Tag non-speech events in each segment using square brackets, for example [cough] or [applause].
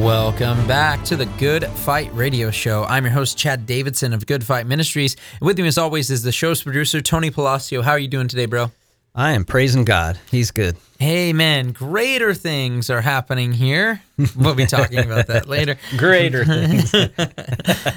Welcome back to the Good Fight Radio Show. I'm your host, Chad Davidson of Good Fight Ministries. With me, as always, is the show's producer, Tony Palacio. How are you doing today, bro? I am praising God. He's good. Hey, man, greater things are happening here. We'll be talking about that [laughs] later. Greater [laughs] things.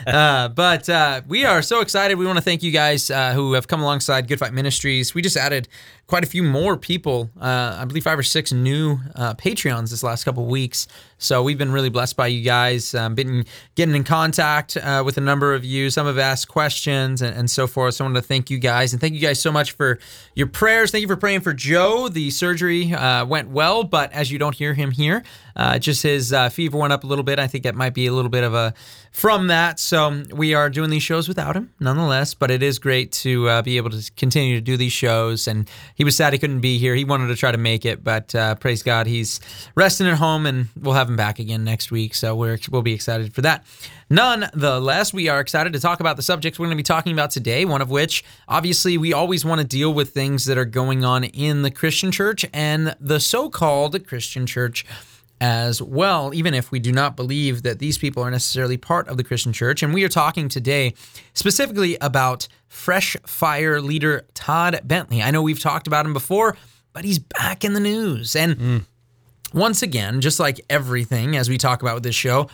uh, but uh, we are so excited. We want to thank you guys uh, who have come alongside Good Fight Ministries. We just added quite a few more people. Uh, I believe five or six new uh, Patreons this last couple weeks. So we've been really blessed by you guys. Um, been getting in contact uh, with a number of you. Some have asked questions and, and so forth. So I want to thank you guys and thank you guys so much for your prayers. Thank you for praying for Joe. The surgery went well, but as you don't hear him here, just his fever went up a little bit. I think it might be a little bit of a from that. So we are doing these shows without him, nonetheless. But it is great to uh, be able to continue to do these shows. And he was sad he couldn't be here. He wanted to try to make it, but uh, praise God, he's resting at home, and we'll have him back again next week. So we're we'll be excited for that. Nonetheless, we are excited to talk about the subjects we're going to be talking about today. One of which, obviously, we always want to deal with things that are going on in the Christian church and the so-called Christian church as well, even if we do not believe that these people are necessarily part of the Christian church. And we are talking today specifically about Fresh Fire leader Todd Bentley. I know we've talked about him before, but he's back in the news. And mm. once again, just like everything as we talk about with this show,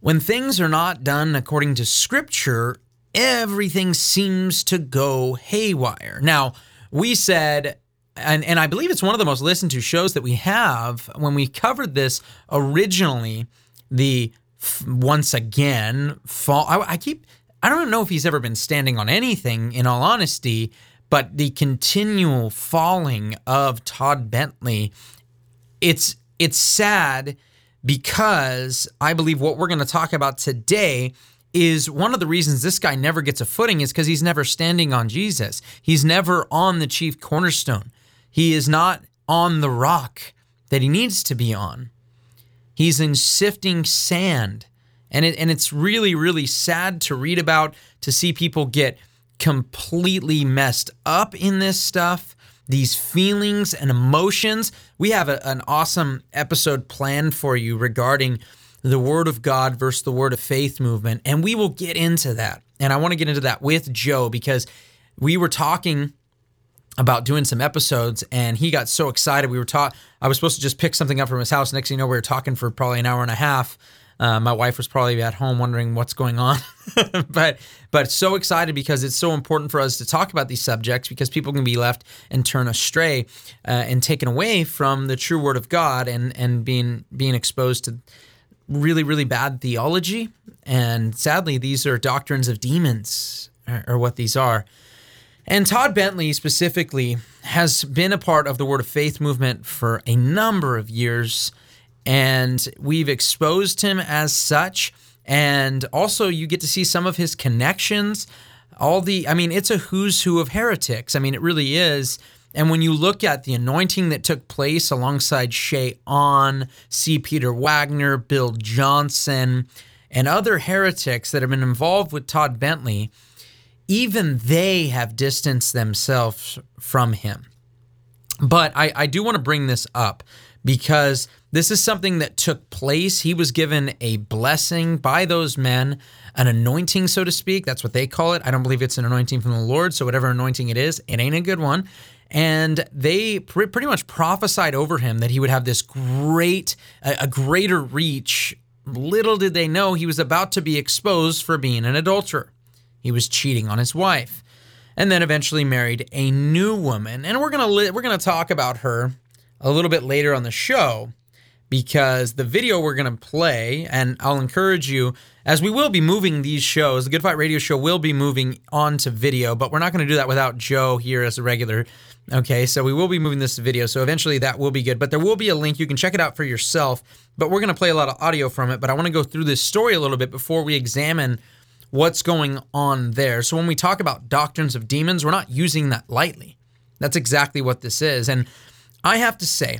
when things are not done according to scripture, everything seems to go haywire. Now, we said and and I believe it's one of the most listened to shows that we have. When we covered this originally, the f- once again fall. I, I keep. I don't know if he's ever been standing on anything. In all honesty, but the continual falling of Todd Bentley, it's it's sad because I believe what we're going to talk about today is one of the reasons this guy never gets a footing is because he's never standing on Jesus. He's never on the chief cornerstone. He is not on the rock that he needs to be on. He's in sifting sand. And it, and it's really really sad to read about to see people get completely messed up in this stuff these feelings and emotions we have a, an awesome episode planned for you regarding the word of god versus the word of faith movement and we will get into that and i want to get into that with joe because we were talking about doing some episodes and he got so excited. We were taught I was supposed to just pick something up from his house. Next thing you know, we were talking for probably an hour and a half. Uh, my wife was probably at home wondering what's going on, [laughs] but but so excited because it's so important for us to talk about these subjects because people can be left and turn astray uh, and taken away from the true Word of God and and being being exposed to really really bad theology. And sadly these are doctrines of demons or what these are. And Todd Bentley specifically has been a part of the Word of Faith movement for a number of years, and we've exposed him as such. And also, you get to see some of his connections. All the, I mean, it's a who's who of heretics. I mean, it really is. And when you look at the anointing that took place alongside Ché Ahn, C. Peter Wagner, Bill Johnson, and other heretics that have been involved with Todd Bentley, even they have distanced themselves from him. But I, I do want to bring this up because this is something that took place. He was given a blessing by those men, an anointing, so to speak. That's what they call it. I don't believe it's an anointing from the Lord. So, whatever anointing it is, it ain't a good one. And they pr- pretty much prophesied over him that he would have this great, a, a greater reach. Little did they know he was about to be exposed for being an adulterer. He was cheating on his wife. And then eventually married a new woman. And we're to li- we're to talk about her a little bit later on the show. because the video we're going to play, and I'll encourage you, as we will be moving these shows, the Good Fight Radio Show will be moving on to video, but we're not going to do that without Joe here as a regular. Okay, so we will be moving this to video, so eventually that will be good, but there will be a link. You can check it out for yourself, but we're going to play a lot of audio from it. But I want to go through this story a little bit before we examine what's going on there. So when we talk about doctrines of demons, we're not using that lightly. That's exactly what this is. And I have to say,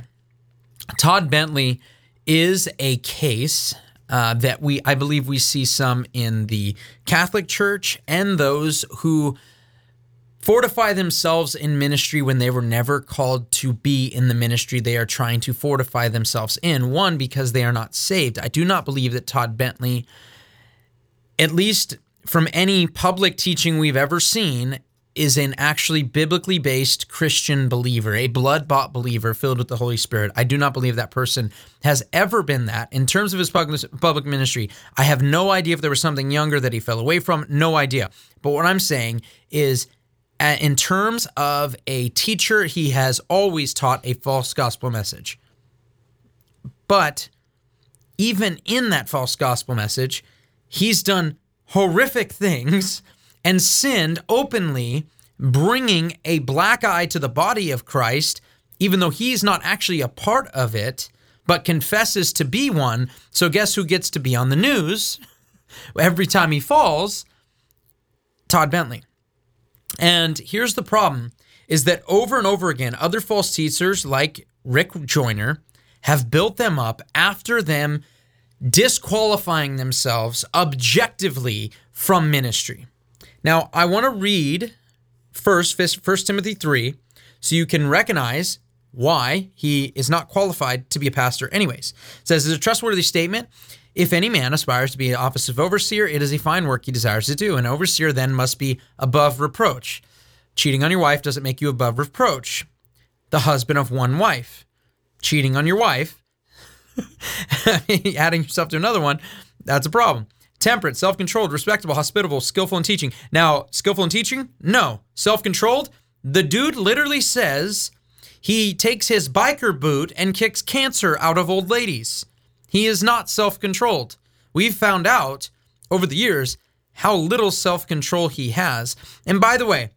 Todd Bentley is a case uh, that we, I believe, we see some in the Catholic Church and those who fortify themselves in ministry when they were never called to be in the ministry they are trying to fortify themselves in. One, because they are not saved. I do not believe that Todd Bentley, at least from any public teaching we've ever seen, is an actually biblically based Christian believer, a blood bought believer filled with the Holy Spirit. I do not believe that person has ever been that. In terms of his public ministry, I have no idea if there was something younger that he fell away from, no idea. But what I'm saying is, uh, in terms of a teacher, he has always taught a false gospel message. But even in that false gospel message, he's done horrific [laughs] things and sinned openly, bringing a black eye to the body of Christ, even though he's not actually a part of it, but confesses to be one. So, guess who gets to be on the news [laughs] every time he falls? Todd Bentley. And here's the problem is that over and over again, other false teachers like Rick Joyner have built them up after them disqualifying themselves objectively from ministry. Now, I want to read first First Timothy 3 so you can recognize why he is not qualified to be a pastor anyways. It says it's a trustworthy statement. If any man aspires to be an office of overseer, it is a fine work he desires to do. An overseer then must be above reproach. Cheating on your wife doesn't make you above reproach. The husband of one wife. Cheating on your wife, [laughs] adding yourself to another one, that's a problem temperate, self controlled, respectable, hospitable, skillful in teaching. Now, skillful in teaching? No. Self controlled? The dude literally says he takes his biker boot and kicks cancer out of old ladies. He is not self controlled. We've found out over the years how little self control he has. And by the way,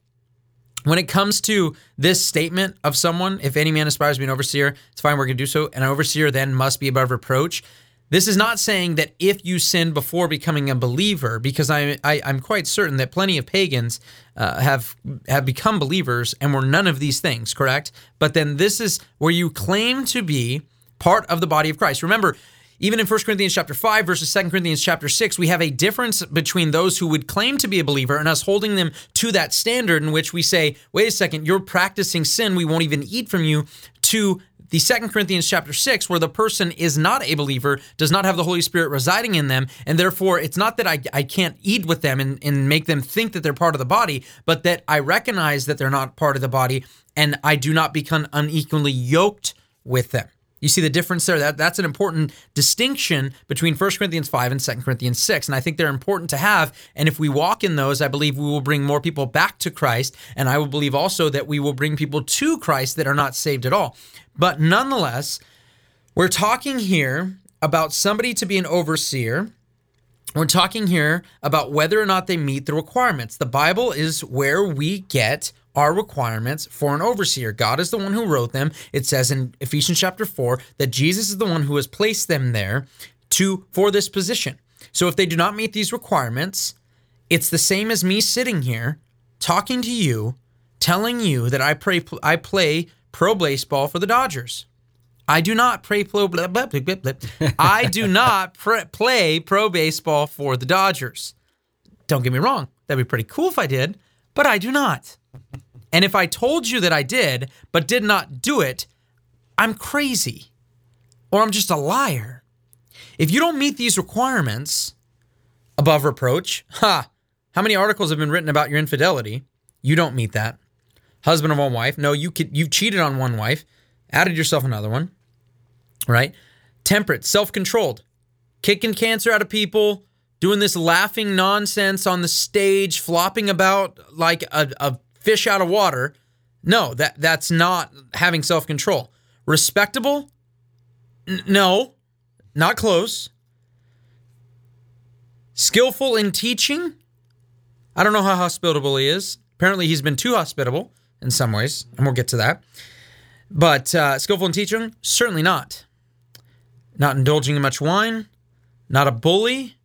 when it comes to this statement of someone, if any man aspires to be an overseer, it's fine, we're going to do so. An overseer then must be above reproach. This is not saying that if you sin before becoming a believer, because I, I am quite certain that plenty of pagans uh, have have become believers and were none of these things, correct? But then this is where you claim to be part of the body of Christ. Remember, even in 1 Corinthians chapter 5 versus 2 Corinthians chapter 6, we have a difference between those who would claim to be a believer and us holding them to that standard in which we say, wait a second, you're practicing sin, we won't even eat from you, to the Second Corinthians chapter 6, where the person is not a believer, does not have the Holy Spirit residing in them, and therefore it's not that I, I can't eat with them and, and make them think that they're part of the body, but that I recognize that they're not part of the body and I do not become unequally yoked with them. You see the difference there? That, that's an important distinction between 1 Corinthians 5 and 2 Corinthians 6. And I think they're important to have. And if we walk in those, I believe we will bring more people back to Christ. And I will believe also that we will bring people to Christ that are not saved at all. But nonetheless, we're talking here about somebody to be an overseer. We're talking here about whether or not they meet the requirements. The Bible is where we get are requirements for an overseer. God is the one who wrote them. It says in Ephesians chapter 4 that Jesus is the one who has placed them there to for this position. So if they do not meet these requirements, it's the same as me sitting here talking to you, telling you that I pray I play pro baseball for the Dodgers. I do not play pro blah, blah, blah, blah, blah. I do [laughs] not play pro baseball for the Dodgers. Don't get me wrong, that'd be pretty cool if I did, but I do not. And if I told you that I did, but did not do it, I'm crazy or I'm just a liar. If you don't meet these requirements above reproach, ha, how many articles have been written about your infidelity? You don't meet that. Husband of one wife. No, you could, you cheated on one wife, added yourself another one, right? Temperate, self controlled, kicking cancer out of people, doing this laughing nonsense on the stage, flopping about like a, a fish out of water. No, that that's not having self-control. Respectable? N- no, not close. Skillful in teaching. I don't know how hospitable he is. Apparently, he's been too hospitable in some ways, and we'll get to that. But uh, skillful in teaching, certainly not. Not indulging in much wine, not a bully,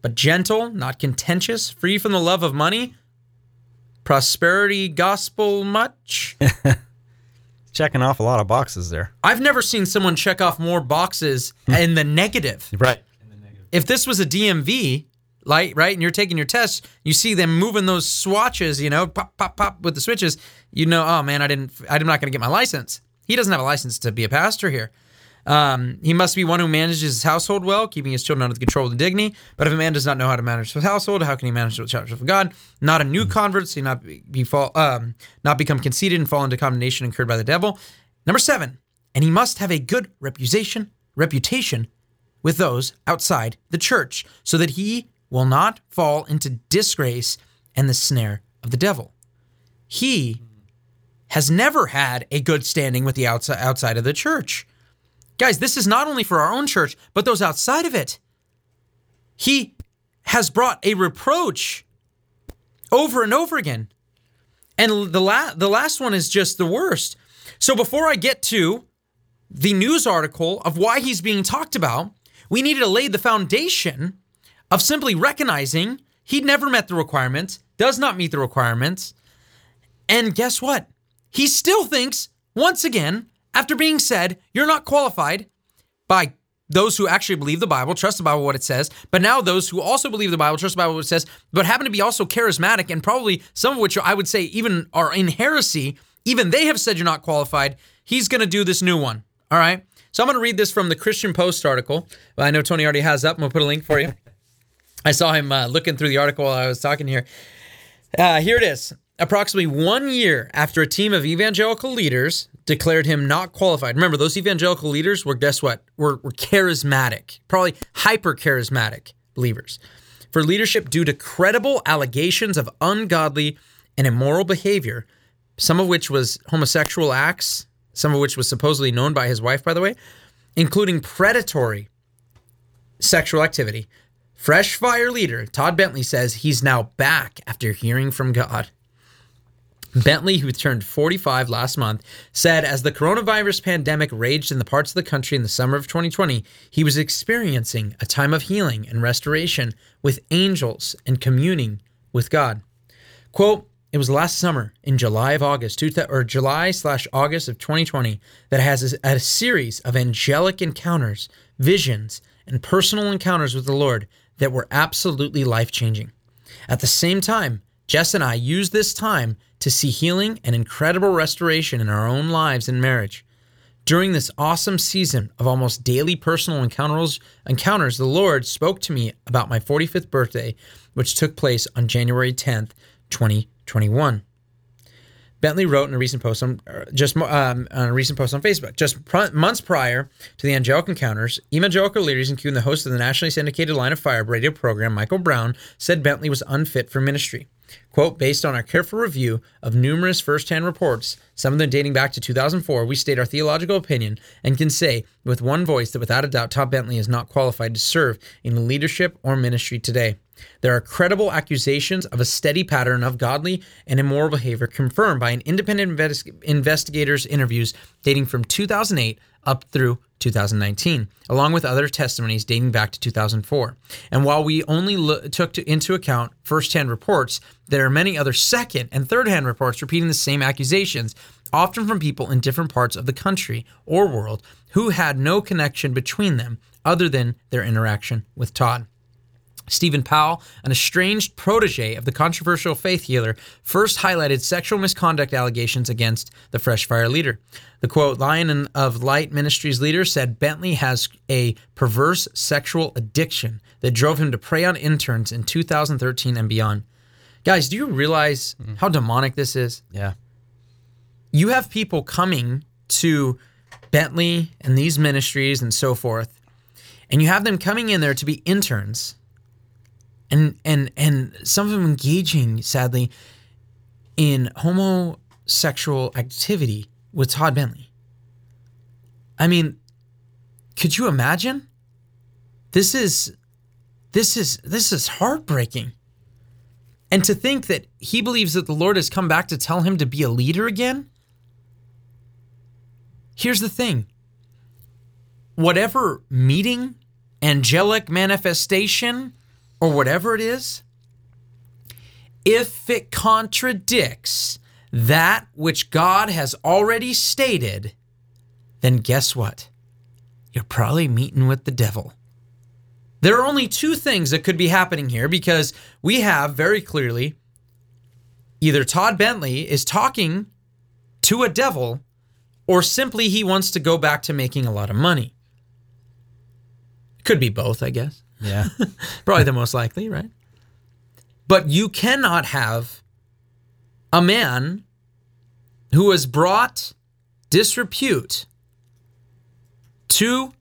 but gentle, not contentious, free from the love of money, prosperity gospel much. [laughs] Checking off a lot of boxes there. I've never seen someone check off more boxes hmm. in the negative. Right. The negative. If this was a DMV, light, right, and you're taking your test, you see them moving those swatches, you know, pop, pop, pop with the switches, you know, oh man, I didn't, I'm not going to get my license. He doesn't have a license to be a pastor here. Um, he must be one who manages his household well, keeping his children under the control of the dignity. But if a man does not know how to manage his household, how can he manage the church of God? Not a new convert, so he not be fall, um, not become conceited and fall into condemnation incurred by the devil. Number seven, and he must have a good reputation, reputation with those outside the church, so that he will not fall into disgrace and the snare of the devil. He has never had a good standing with the outside outside of the church. Guys, this is not only for our own church, but those outside of it. He has brought a reproach over and over again. And the la- the last one is just the worst. So before I get to the news article of why he's being talked about, we needed to lay the foundation of simply recognizing he never met the requirements, does not meet the requirements. And guess what? He still thinks, once again, after being said, you're not qualified by those who actually believe the Bible, trust the Bible, what it says, but now those who also believe the Bible, trust the Bible, what it says, but happen to be also charismatic and probably some of which I would say even are in heresy, even they have said you're not qualified. He's going to do this new one. All right. So I'm going to read this from the Christian Post article. I know Tony already has up. I'm going to put a link for you. I saw him uh, looking through the article while I was talking here. Uh, here it is. Approximately one year after a team of evangelical leaders declared him not qualified. Remember, those evangelical leaders were, guess what? Were, were charismatic, probably hyper charismatic believers. For leadership due to credible allegations of ungodly and immoral behavior, some of which was homosexual acts, some of which was supposedly known by his wife, by the way, including predatory sexual activity. Fresh Fire leader Todd Bentley says he's now back after hearing from God. Bentley, who turned 45 last month, said as the coronavirus pandemic raged in the parts of the country in the summer of 2020, he was experiencing a time of healing and restoration with angels and communing with God. Quote, it was last summer in July of August, or July slash August of 2020, that has a, a series of angelic encounters, visions, and personal encounters with the Lord that were absolutely life changing. At the same time, Jess and I used this time to see healing and incredible restoration in our own lives and marriage. During this awesome season of almost daily personal encounters, encounters, the Lord spoke to me about my 45th birthday, which took place on January 10th, 2021. Bentley wrote in a recent post on uh, just um, on a recent post on Facebook. Just pr- months prior to the angelic encounters, evangelical leaders, including the host of the nationally syndicated Line of Fire radio program, Michael Brown, said Bentley was unfit for ministry. Quote, based on our careful review of numerous firsthand reports, some of them dating back to 2004, we state our theological opinion and can say with one voice that without a doubt, Todd Bentley is not qualified to serve in leadership or ministry today. There are credible accusations of a steady pattern of godly and immoral behavior confirmed by an independent investi- investigator's interviews dating from 2008 up through 2019, along with other testimonies dating back to 2004. And while we only lo- took to, into account firsthand reports, there are many other second and third hand reports repeating the same accusations, often from people in different parts of the country or world who had no connection between them other than their interaction with Todd. Stephen Powell, an estranged protege of the controversial faith healer, first highlighted sexual misconduct allegations against the Fresh Fire leader. The quote, Lion of Light Ministries leader said Bentley has a perverse sexual addiction that drove him to prey on interns in 2013 and beyond. Guys, do you realize mm. how demonic this is? Yeah. You have people coming to Bentley and these ministries and so forth, and you have them coming in there to be interns and and and some of them engaging sadly in homosexual activity with Todd Bentley. I mean, Could you imagine? This is this is this is heartbreaking. And to think that he believes that the Lord has come back to tell him to be a leader again? Here's the thing. Whatever meeting, angelic manifestation, or whatever it is, if it contradicts that which God has already stated, then guess what? You're probably meeting with the devil. There are only two things that could be happening here because we have very clearly either Todd Bentley is talking to a devil or simply he wants to go back to making a lot of money. Could be both, I guess. Yeah. [laughs] Probably the most likely, right? But you cannot have a man who has brought disrepute to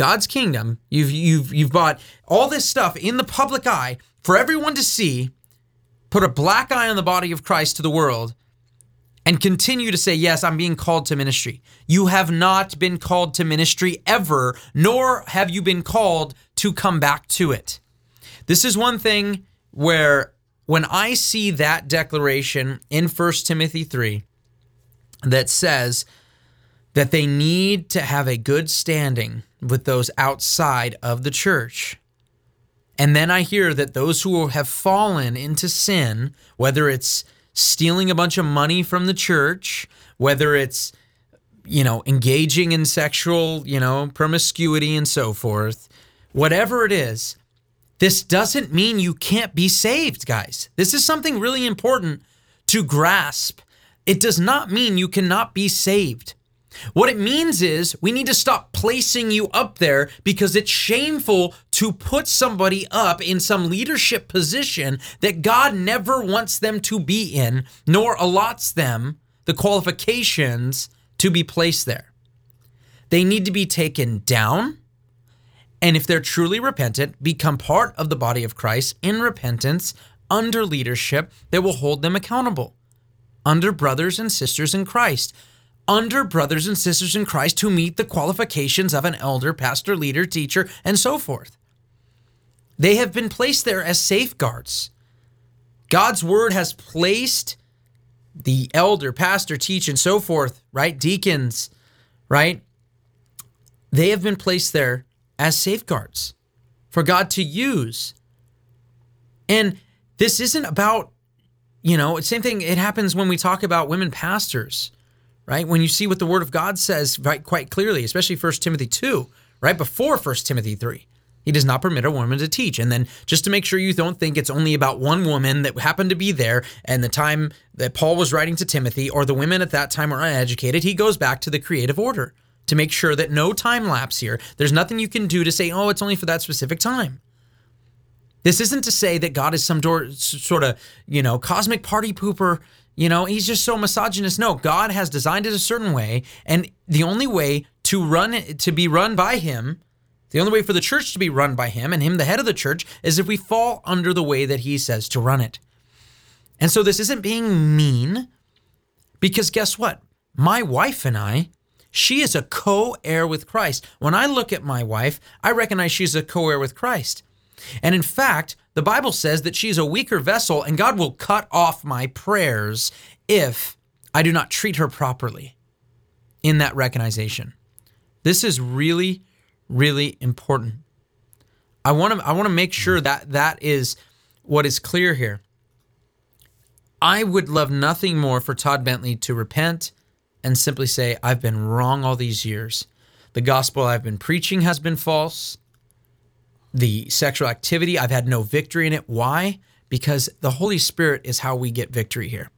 God's kingdom. You've you've you've bought all this stuff in the public eye for everyone to see, put a black eye on the body of Christ to the world, and continue to say, Yes, I'm being called to ministry. You have not been called to ministry ever, nor have you been called to come back to it. This is one thing where when I see that declaration in 1 Timothy 3 that says that they need to have a good standing with those outside of the church. And then I hear that those who have fallen into sin, whether it's stealing a bunch of money from the church, whether it's you know, engaging in sexual, you know, promiscuity and so forth, whatever it is, this doesn't mean you can't be saved, guys. This is something really important to grasp. It does not mean you cannot be saved. What it means is we need to stop placing you up there because it's shameful to put somebody up in some leadership position that God never wants them to be in, nor allots them the qualifications to be placed there. They need to be taken down. And if they're truly repentant, become part of the body of Christ in repentance under leadership that will hold them accountable, under brothers and sisters in Christ under brothers and sisters in Christ who meet the qualifications of an elder, pastor, leader, teacher, and so forth. They have been placed there as safeguards. God's word has placed the elder, pastor, teach, and so forth, right? Deacons, right? They have been placed there as safeguards for God to use. And this isn't about, you know, same thing. It happens when we talk about women pastors right? When you see what the word of God says right quite clearly, especially 1 Timothy 2, right before 1 Timothy 3. He does not permit a woman to teach. And then just to make sure you don't think it's only about one woman that happened to be there and the time that Paul was writing to Timothy or the women at that time were uneducated, he goes back to the creative order to make sure that no time lapse here. There's nothing you can do to say, oh, it's only for that specific time. This isn't to say that God is some door, sort of, you know, cosmic party pooper you know, he's just so misogynist. No, God has designed it a certain way, and the only way to run to be run by him, the only way for the church to be run by him and him the head of the church is if we fall under the way that he says to run it. And so this isn't being mean because guess what? My wife and I, she is a co-heir with Christ. When I look at my wife, I recognize she's a co-heir with Christ. And in fact, the Bible says that she is a weaker vessel and God will cut off my prayers if I do not treat her properly in that recognition. This is really, really important. I want to I want to make sure mm. that that is what is clear here. I would love nothing more for Todd Bentley to repent and simply say, I've been wrong all these years. The gospel I've been preaching has been false the sexual activity. I've had no victory in it. Why? Because the Holy Spirit is how we get victory here.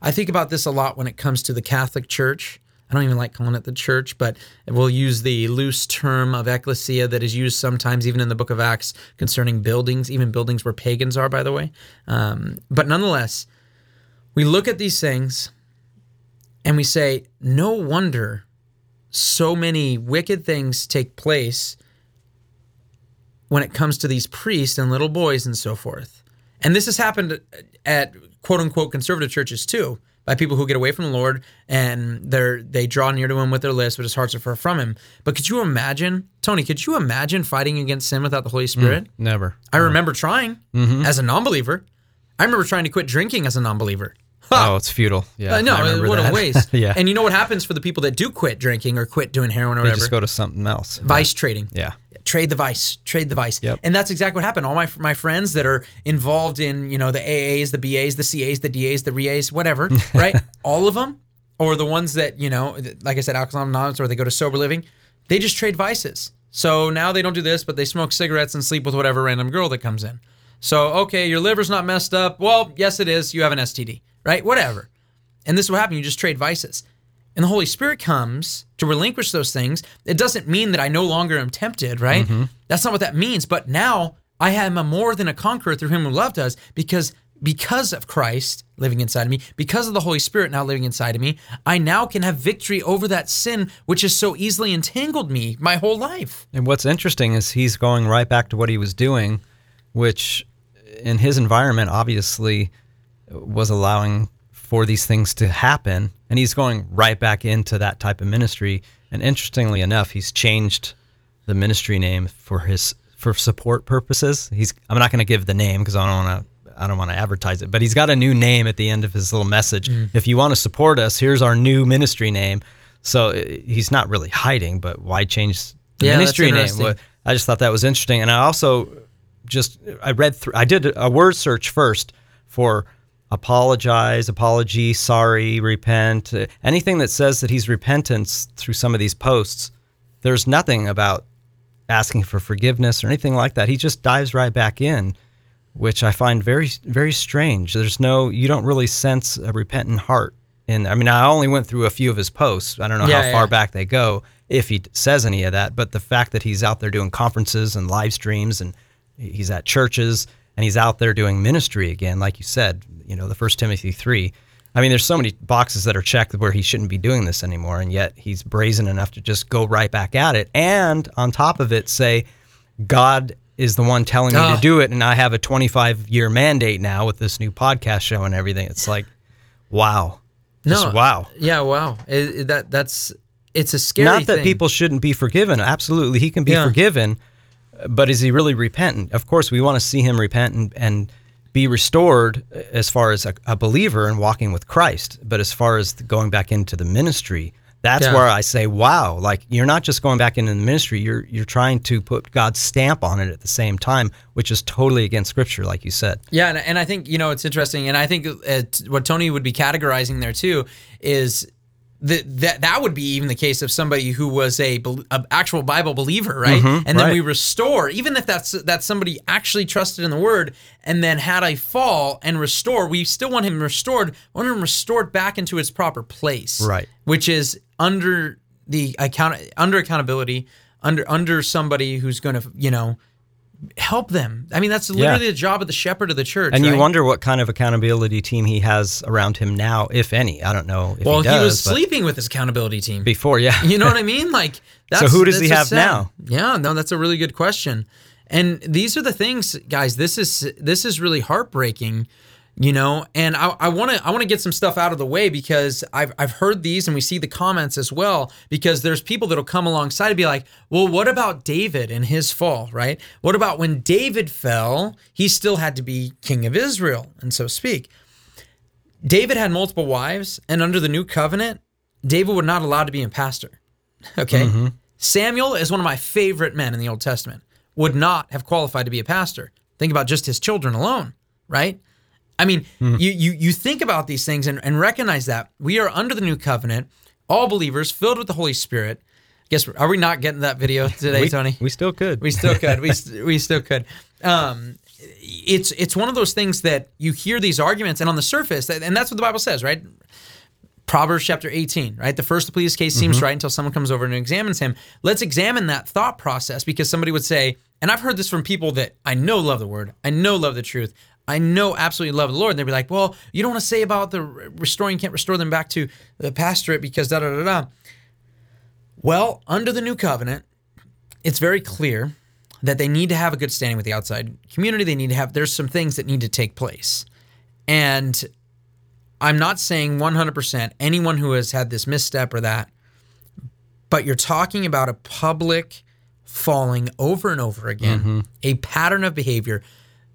I think about this a lot when it comes to the Catholic Church. I don't even like calling it the church, but we'll use the loose term of ecclesia that is used sometimes, even in the book of Acts, concerning buildings, even buildings where pagans are, by the way. Um, but nonetheless, we look at these things and we say, no wonder so many wicked things take place when it comes to these priests and little boys and so forth. And this has happened at quote unquote conservative churches too. by people who get away from the Lord and they're they draw near to him with their lips, but his hearts are far from him. But could you imagine, Tony, could you imagine fighting against sin without the Holy Spirit? Never. I remember trying Mm-hmm. as a non-believer. I remember trying to quit drinking as a non-believer. Oh, it's futile. Yeah. Know, I what that. a waste. [laughs] yeah. And you know what happens for the people that do quit drinking or quit doing heroin or they whatever? just go to something else. Vice trading. Yeah. Trade the vice, trade the vice. Yep. And that's exactly what happened. All my my friends that are involved in, you know, the AAs, the BAs, the CAs, the DAs, the REAs, whatever, [laughs] right? All of them, or the ones that, you know, like I said, Alcohol Anonymous, or they go to sober living, they just trade vices. So now they don't do this, but they smoke cigarettes and sleep with whatever random girl that comes in. So, okay, your liver's not messed up. Well, yes, it is. You have an STD, right? Whatever. And this is what happens. You just trade vices. And the Holy Spirit comes to relinquish those things. It doesn't mean that I no longer am tempted, right? Mm-hmm. That's not what that means. But now I am a more than a conqueror through him who loved us because because of Christ living inside of me, because of the Holy Spirit now living inside of me, I now can have victory over that sin which has so easily entangled me my whole life. And what's interesting is he's going right back to what he was doing, which in his environment obviously was allowing for these things to happen. And he's going right back into that type of ministry. And interestingly enough, he's changed the ministry name for his for support purposes. He's I'm not going to give the name because I don't want to I don't want to advertise it, but he's got a new name at the end of his little message. If you want to support us, here's our new ministry name. So uh, he's not really hiding, but why change the Yeah, ministry name? I just thought that was interesting, and I also just I read through. I did a word search first for apologize, apology, sorry, repent, uh, anything that says that he's repentance through some of these posts. There's nothing about asking for forgiveness or anything like that. He just dives right back in, which I find very very strange. There's no you don't really sense a repentant heart. And I mean, I only went through a few of his posts. I don't know Yeah, how far yeah. back they go if he says any of that, but the fact that he's out there doing conferences and live streams and he's at churches and he's out there doing ministry again, like you said, you know, the First Timothy three. I mean, there's so many boxes that are checked where he shouldn't be doing this anymore, and yet he's brazen enough to just go right back at it, and on top of it, say, God is the one telling me Oh. to ah. do it, and I have a 25 year mandate now with this new podcast show and everything. It's like, wow, just wow. Yeah, wow. It- it- that that's it's a scary Not that thing. people shouldn't be forgiven. Absolutely, he can be Yeah. forgiven, but is he really repentant? Of course, we want to see him repent and, and be restored as far as a, a believer and walking with Christ. But as far as going back into the ministry, that's Yeah. where I say, wow, like you're not just going back into the ministry, you're you're trying to put God's stamp on it at the same time, which is totally against scripture, like you said. Yeah, and, and I think you know it's interesting, and I think what Tony would be categorizing there too is that that that would be even the case of somebody who was a, a actual Bible believer, right? Mm-hmm. and then right. we restore, even if that's that somebody actually trusted in the Word and then had a fall and restore, we still want him restored. We want him restored back into its proper place, Right. Which is under the account under accountability, under under somebody who's going to you know help them. I mean, that's literally the job of the shepherd of the church. And you wonder what kind of accountability team he has around him now, if any. I don't know if Well, he he, was sleeping with his accountability team. before, yeah. You know what I [laughs] mean? Like, that's, who does he so have sad. now? Yeah, no, that's a really good question. And these are the things, guys. This is this is really heartbreaking, you know. And I want to I want to get some stuff out of the way because I've I've heard these and we see the comments as well. Because there's people that'll come alongside and be like, well, what about David and his fall, right? What about when David fell? He still had to be king of Israel, and so speak. David had multiple wives, and under the new covenant, David was not allowed to be a pastor. [laughs] Okay. Mm-hmm. Samuel is one of my favorite men in the Old Testament, would not have qualified to be a pastor. Think about just his children alone, right? I mean, you, you you think about these things and, and recognize that we are under the new covenant, all believers filled with the Holy Spirit. Guess are we not getting that video [laughs] today, we, Tony? we still could. We still could. We [laughs] st- we still could. Um, it's it's one of those things that you hear these arguments, and on the surface, and that's what the Bible says, right? Proverbs chapter 18, right? The first to please case seems right until someone comes over and examines him. Let's examine that thought process because somebody would say, and I've heard this from people that I know love the word, I know love the truth, I know absolutely love the Lord. And they'd be like, well, you don't want to say about the restoring, can't restore them back to the pastorate because da da da da. Well, under the new covenant, it's very clear that they need to have a good standing with the outside community. They need to have, there's some things that need to take place. And I'm not saying 100% anyone who has had this misstep or that, but you're talking about a public falling over and over again, mm-hmm. a pattern of behavior.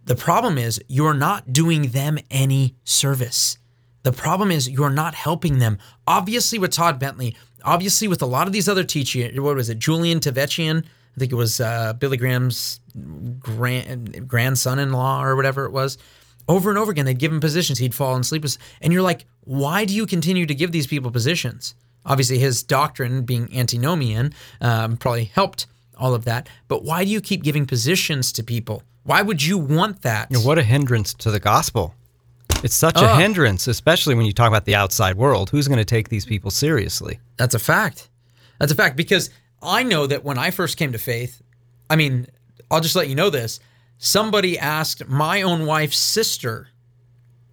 The problem is you're not doing them any service. The problem is you're not helping them. Obviously, with Todd Bentley, obviously with a lot of these other teachers, what was it, Tullian Tchividjian? I think it was uh, Billy Graham's grand, grandson-in-law or whatever it was. Over and over again, they'd give him positions. He'd fall asleep, and you're like, why do you continue to give these people positions? Obviously, his doctrine, being antinomian, um, probably helped all of that. But why do you keep giving positions to people? Why would you want that? You know, what a hindrance to the gospel. It's such a hindrance, especially when you talk about the outside world. Who's going to take these people seriously? That's a fact. That's a fact because I know that when I first came to faith, I mean, I'll just let you know this. Somebody asked my own wife's sister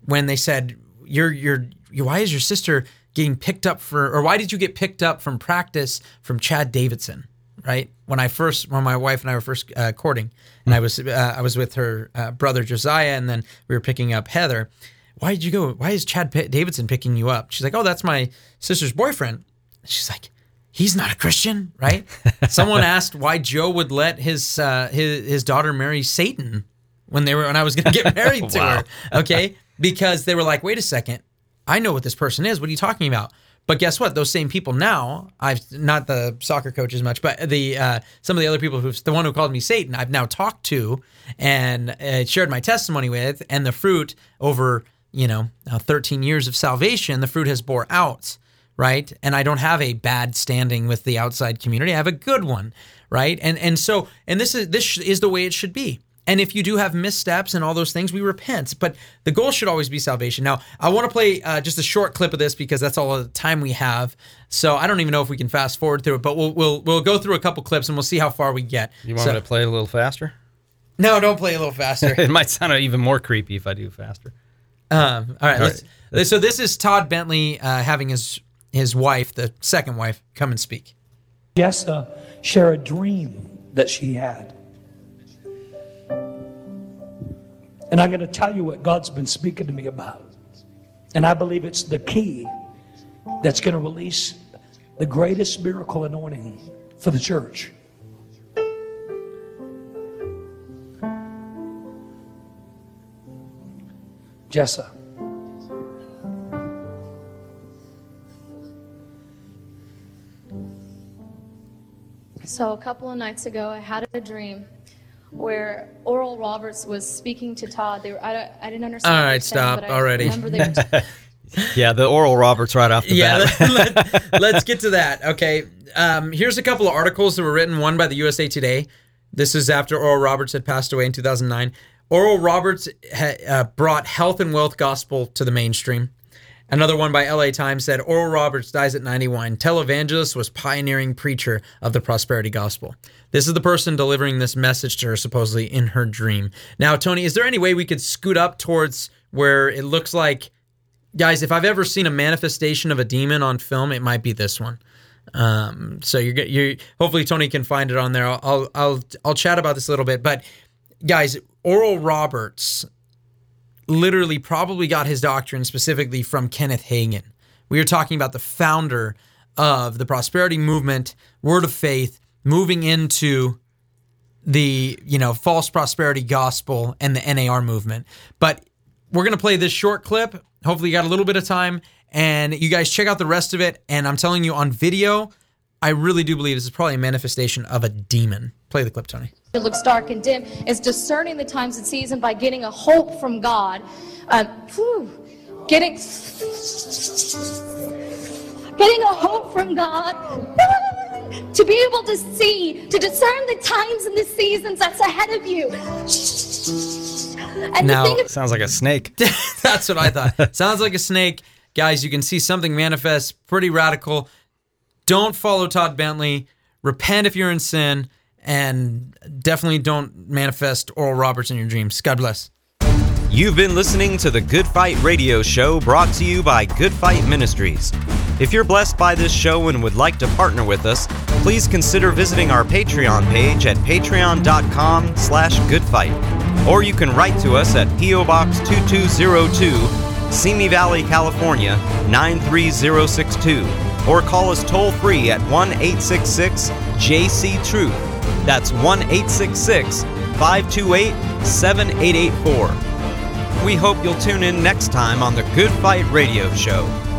when they said, "You're you're you- why is your sister getting picked up for or why did you get picked up from practice from Chad Davidson?" Right? When I first when my wife and I were first uh, courting and I was uh, I was with her uh, brother Josiah and then we were picking up Heather. Why did you go? Why is Chad P- Davidson picking you up? She's like, "Oh, that's my sister's boyfriend." She's like, he's not a Christian, right? [laughs] Someone asked why Joe would let his uh, his his daughter marry Satan when they were when I was going to get [laughs] married to Wow. her. Okay, because they were like, wait a second, I know what this person is. What are you talking about? But guess what? Those same people now, I've not the soccer coach as much, but the uh, some of the other people who's the one who called me Satan, I've now talked to and uh, shared my testimony with, and the fruit over you know uh, 13 years of salvation, the fruit has bore out right? And I don't have a bad standing with the outside community. I have a good one, right? And and so and this is this is the way it should be. And if you do have missteps and all those things, we repent. But the goal should always be salvation. Now, I want to play uh, just a short clip of this because that's all the time we have. So I don't even know if we can fast forward through it, but we'll we'll we'll go through a couple clips and we'll see how far we get. You want So- me to play it a little faster? No, don't play a little faster. [laughs] It might sound even more creepy if I do faster. Um, all right, let's, So this is Todd Bentley uh, having his his wife, the second wife, come and speak. Jessa share a dream that she had. And I'm going to tell you what God's been speaking to me about. And I believe it's the key that's going to release the greatest miracle anointing for the church. Jessa. So a couple of nights ago, I had a dream where Oral Roberts was speaking to Todd. They were, I, don't- I didn't understand. All what they right, said, stop but already. Remember they were [laughs] Yeah, the oral Roberts right off the Yeah, bat. let, us [laughs] get to that. Okay. Um, here's a couple of articles that were written, one by the USA Today. This is after Oral Roberts had passed away in 2009. Oral Roberts ha, uh, brought health and wealth gospel to the mainstream. Another one by LA Times said Oral Roberts dies at 91. Televangelist was pioneering preacher of the prosperity gospel. This is the person delivering this message to her supposedly in her dream. Now, Tony, is there any way we could scoot up towards where it looks like guys, if I've ever seen a manifestation of a demon on film, it might be this one. Um, so you're you hopefully Tony can find it on there. I'll, I'll I'll I'll chat about this a little bit, but guys, Oral Roberts literally probably got his doctrine specifically from Kenneth Hagin. We are talking about the founder of the prosperity movement, Word of Faith, moving into the you know false prosperity gospel and the NAR movement. But we're gonna play this short clip. Hopefully, you got a little bit of time, and you guys check out the rest of it. And I'm telling you, on video, I really do believe this is probably a manifestation of a demon. Play the clip, Tony. it looks dark and dim. It's discerning the times and season by getting a hope from God. Um, whew, getting getting a hope from God. [laughs] To be able to see, to discern the times and the seasons that's ahead of you. And Now- the thing Sounds like a snake. [laughs] That's what I thought. Sounds like a snake. Guys, you can see something manifest, pretty radical. Don't follow Todd Bentley. Repent if you're in sin, and definitely don't manifest Oral Roberts in your dreams. God bless. You've been listening to the Good Fight Radio Show brought to you by Good Fight Ministries. If you're blessed by this show and would like to partner with us, please consider visiting our Patreon page at patreon.com slash goodfight. Or you can write to us at P.O. Box 2202, Simi Valley, California 93062, or call us toll free at 1 866 JC Truth. That's 1 866 528 7884. We hope you'll tune in next time on the Good Fight Radio Show.